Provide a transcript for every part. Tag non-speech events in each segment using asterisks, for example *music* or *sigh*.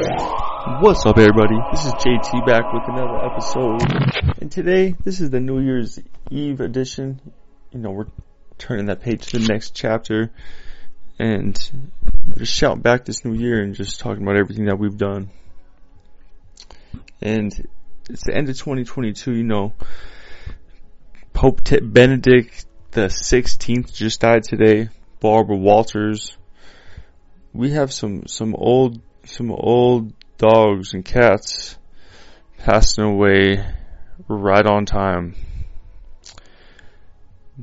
What's up, everybody? This is JT back with another episode. And today, this is the New Year's Eve edition. You know, we're turning that page to the next chapter and just shout back this new year and just talking about everything that we've done. And it's the end of 2022, you know. Pope T- Benedict the 16th just died today. Barbara Walters. We have some, some old, some old dogs and cats passing away right on time.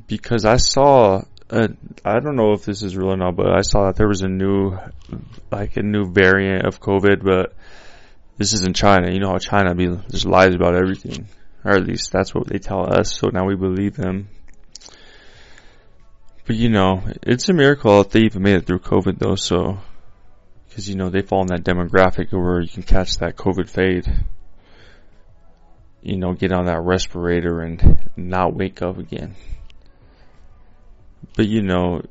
Because I saw, I don't know if this is real or not, but I saw that there was a new, like a new variant of COVID, but this is in China. You know how China be, just lies about everything. Or at least that's what they tell us, so now we believe them. But you know, it's a miracle that they even made it through COVID though, so, cause you know, they fall in that demographic where you can catch that COVID fade. You know, get on that respirator and not wake up again. But you know,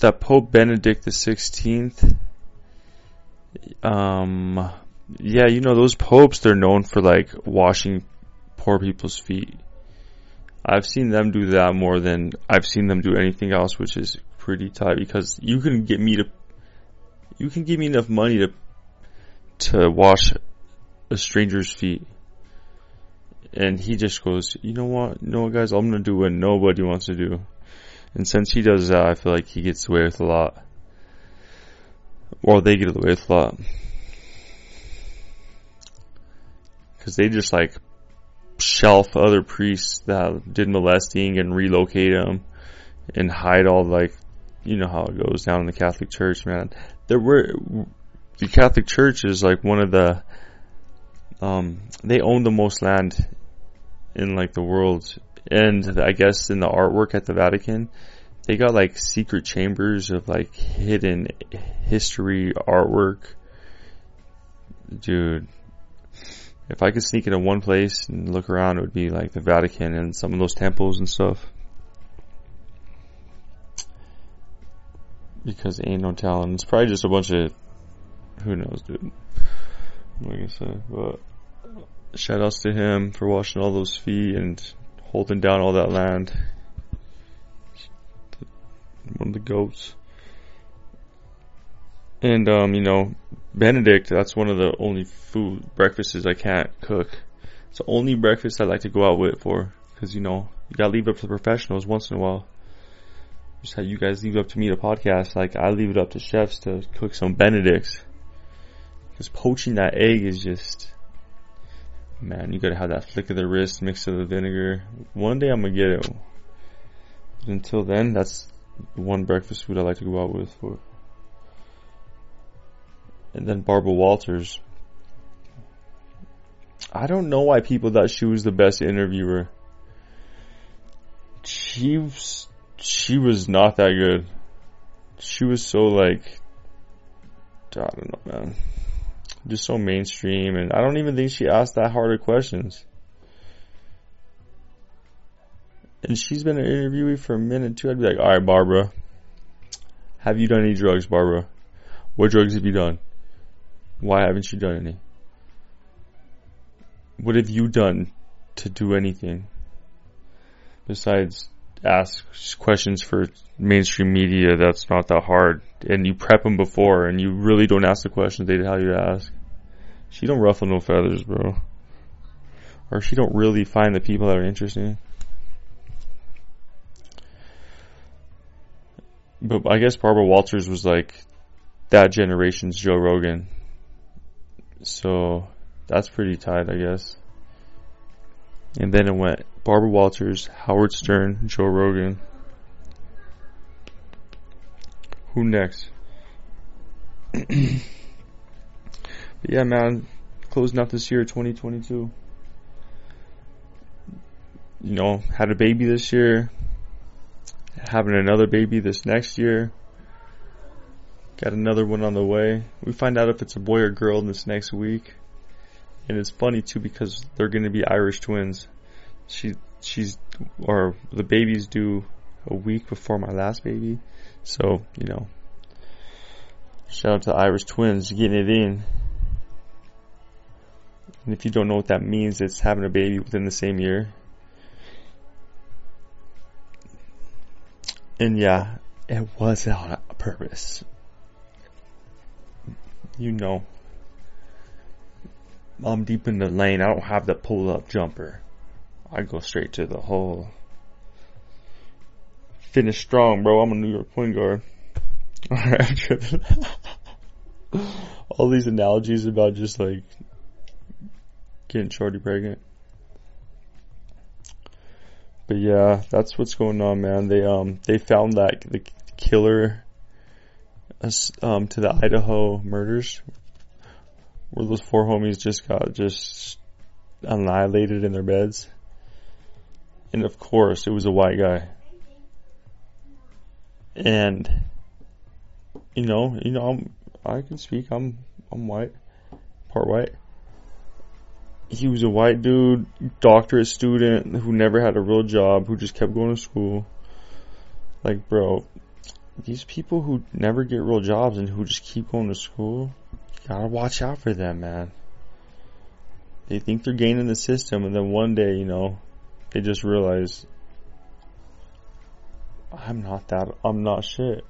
that Pope Benedict the 16th, um, yeah, you know, those popes, they're known for like washing poor people's feet. I've seen them do that more than I've seen them do anything else, which is pretty tight because you can get me to, you can give me enough money to, to wash a stranger's feet. And he just goes, you know what, you know what guys, I'm gonna do what nobody wants to do. And since he does that, I feel like he gets away with a lot. Or they get away with a lot. Cause they just like shelf other priests that did molesting and relocate them and hide all like you know how it goes down in the Catholic Church, man. There were the Catholic Church is like one of the um they own the most land in like the world and I guess in the artwork at the Vatican they got like secret chambers of like hidden history artwork dude if I could sneak into one place and look around, it would be like the Vatican and some of those temples and stuff. Because ain't no talent. It's probably just a bunch of, who knows, dude. Like I said, but shout outs to him for washing all those feet and holding down all that land. One of the goats. And, um, you know, Benedict, that's one of the only food breakfasts I can't cook. It's the only breakfast I like to go out with for, cause you know, you gotta leave it to the professionals once in a while. Just how you guys leave it up to me to podcast, like I leave it up to chefs to cook some Benedicts. Cause poaching that egg is just, man, you gotta have that flick of the wrist mixed with the vinegar. One day I'm gonna get it. But until then, that's one breakfast food I like to go out with for. And then Barbara Walters. I don't know why people thought she was the best interviewer. She was, she was not that good. She was so like, I don't know, man. Just so mainstream, and I don't even think she asked that harder questions. And she's been an interviewee for a minute too. I'd be like, alright, Barbara. Have you done any drugs, Barbara? What drugs have you done? Why haven't you done any? What have you done to do anything besides ask questions for mainstream media that's not that hard and you prep them before and you really don't ask the questions they tell you to ask. She don't ruffle no feathers, bro. Or she don't really find the people that are interesting. But I guess Barbara Walters was like that generation's Joe Rogan. So that's pretty tight, I guess. And then it went Barbara Walters, Howard Stern, Joe Rogan. Who next? *clears throat* but yeah, man, closing out this year, 2022. You know, had a baby this year, having another baby this next year. Got another one on the way. We find out if it's a boy or girl this next week. And it's funny too because they're going to be Irish twins. She, she's, or the baby's due a week before my last baby. So, you know, shout out to Irish twins getting it in. And if you don't know what that means, it's having a baby within the same year. And yeah, it was on purpose. You know. I'm deep in the lane. I don't have the pull up jumper. I go straight to the hole. Finish strong, bro. I'm a New York point guard. Alright. *laughs* All these analogies about just like getting Shorty pregnant. But yeah, that's what's going on, man. They um they found that the killer um to the Idaho murders, where those four homies just got just annihilated in their beds. And of course, it was a white guy. And you know, you know, I'm, I can speak. I'm I'm white, part white he was a white dude, doctorate student who never had a real job, who just kept going to school. Like, bro, these people who never get real jobs and who just keep going to school, gotta watch out for them, man. They think they're gaining the system, and then one day, you know, they just realize, I'm not that, I'm not shit.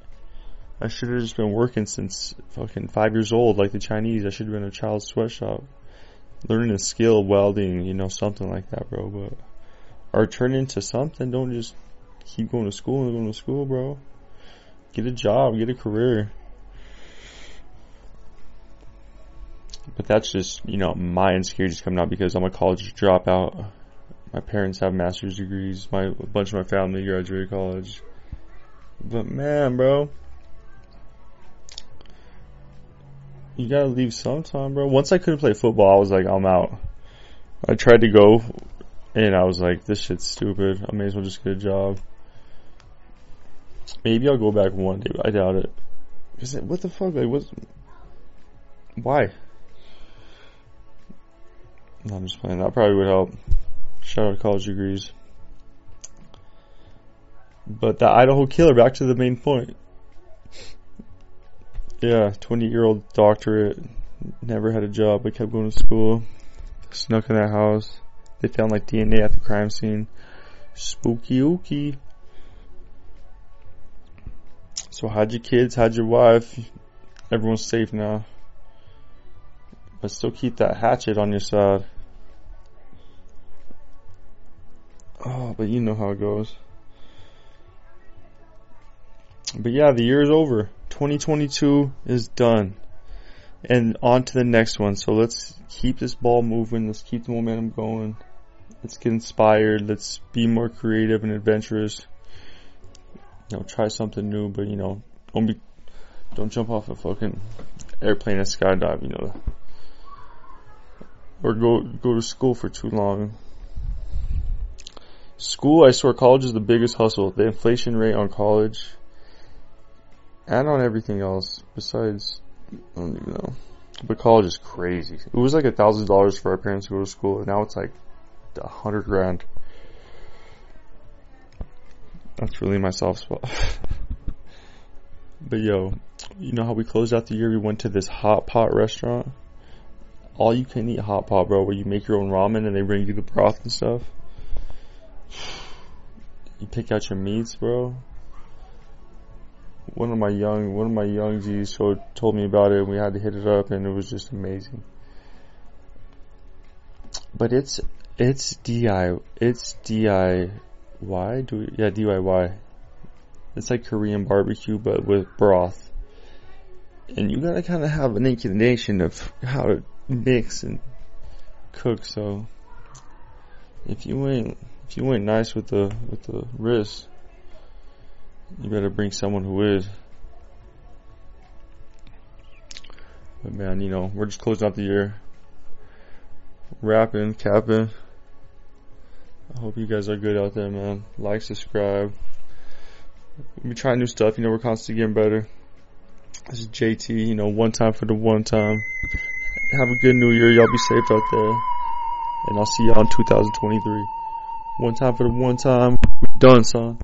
I should have just been working since fucking five years old, like the Chinese. I should have been a child sweatshop learning a skill, welding, you know, something like that, bro. But or turn into something. Don't just keep going to school and going to school, bro. Get a job, get a career. But that's just, you know, my insecurities coming out because I'm a college dropout. My parents have master's degrees. My a bunch of my family graduated college. But man, bro, you gotta leave sometime, bro. Once I couldn't play football, I was like, I'm out. I tried to go, and I was like, this shit's stupid. I may as well just get a job. Maybe I'll go back one day, I doubt it. Cause what the fuck? Like? Why? No, I'm just playing. That probably would help. Shout out to college degrees. But the Idaho killer, back to the main point. Yeah, 20 year old doctorate, never had a job, but kept going to school. Snuck in that house. They found like DNA at the crime scene. Spooky ooky. So hide your kids, hide your wife. Everyone's safe now. But still keep that hatchet on your side. Oh, but you know how it goes. But yeah, the year is over. 2022 is done. And on to the next one. So let's keep this ball moving. Let's keep the momentum going. Let's get inspired. Let's be more creative and adventurous. You know, try something new, but you know, don't be, don't jump off a fucking airplane and skydive, you know. Or go, go to school for too long. School, I swear, college is the biggest hustle. The inflation rate on college and on everything else besides, I don't even know. But college is crazy. It was like a thousand dollars for our parents to go to school, and now it's like a hundred grand. That's really my soft spot. *laughs* but yo, you know how we closed out the year? We went to this hot pot restaurant. All you can eat hot pot, bro, where you make your own ramen and they bring you the broth and stuff. You pick out your meats, bro one of my young one of my young G's told me about it and we had to hit it up and it was just amazing. But it's it's DI it's DIY do we, yeah DIY. It's like Korean barbecue but with broth. And you gotta kind of have an inclination of how to mix and cook. So if you ain't if you ain't nice with the with the wrist, you better bring someone who is. But man, you know, we're just closing out the year. Rapping, capping. I hope you guys are good out there, man. Like, subscribe. We try new stuff, you know, we're constantly getting better. This is JT, you know, one time for the one time. Have a good new year. Y'all be safe out there. And I'll see y'all in 2023. One time for the one time. We're done, son.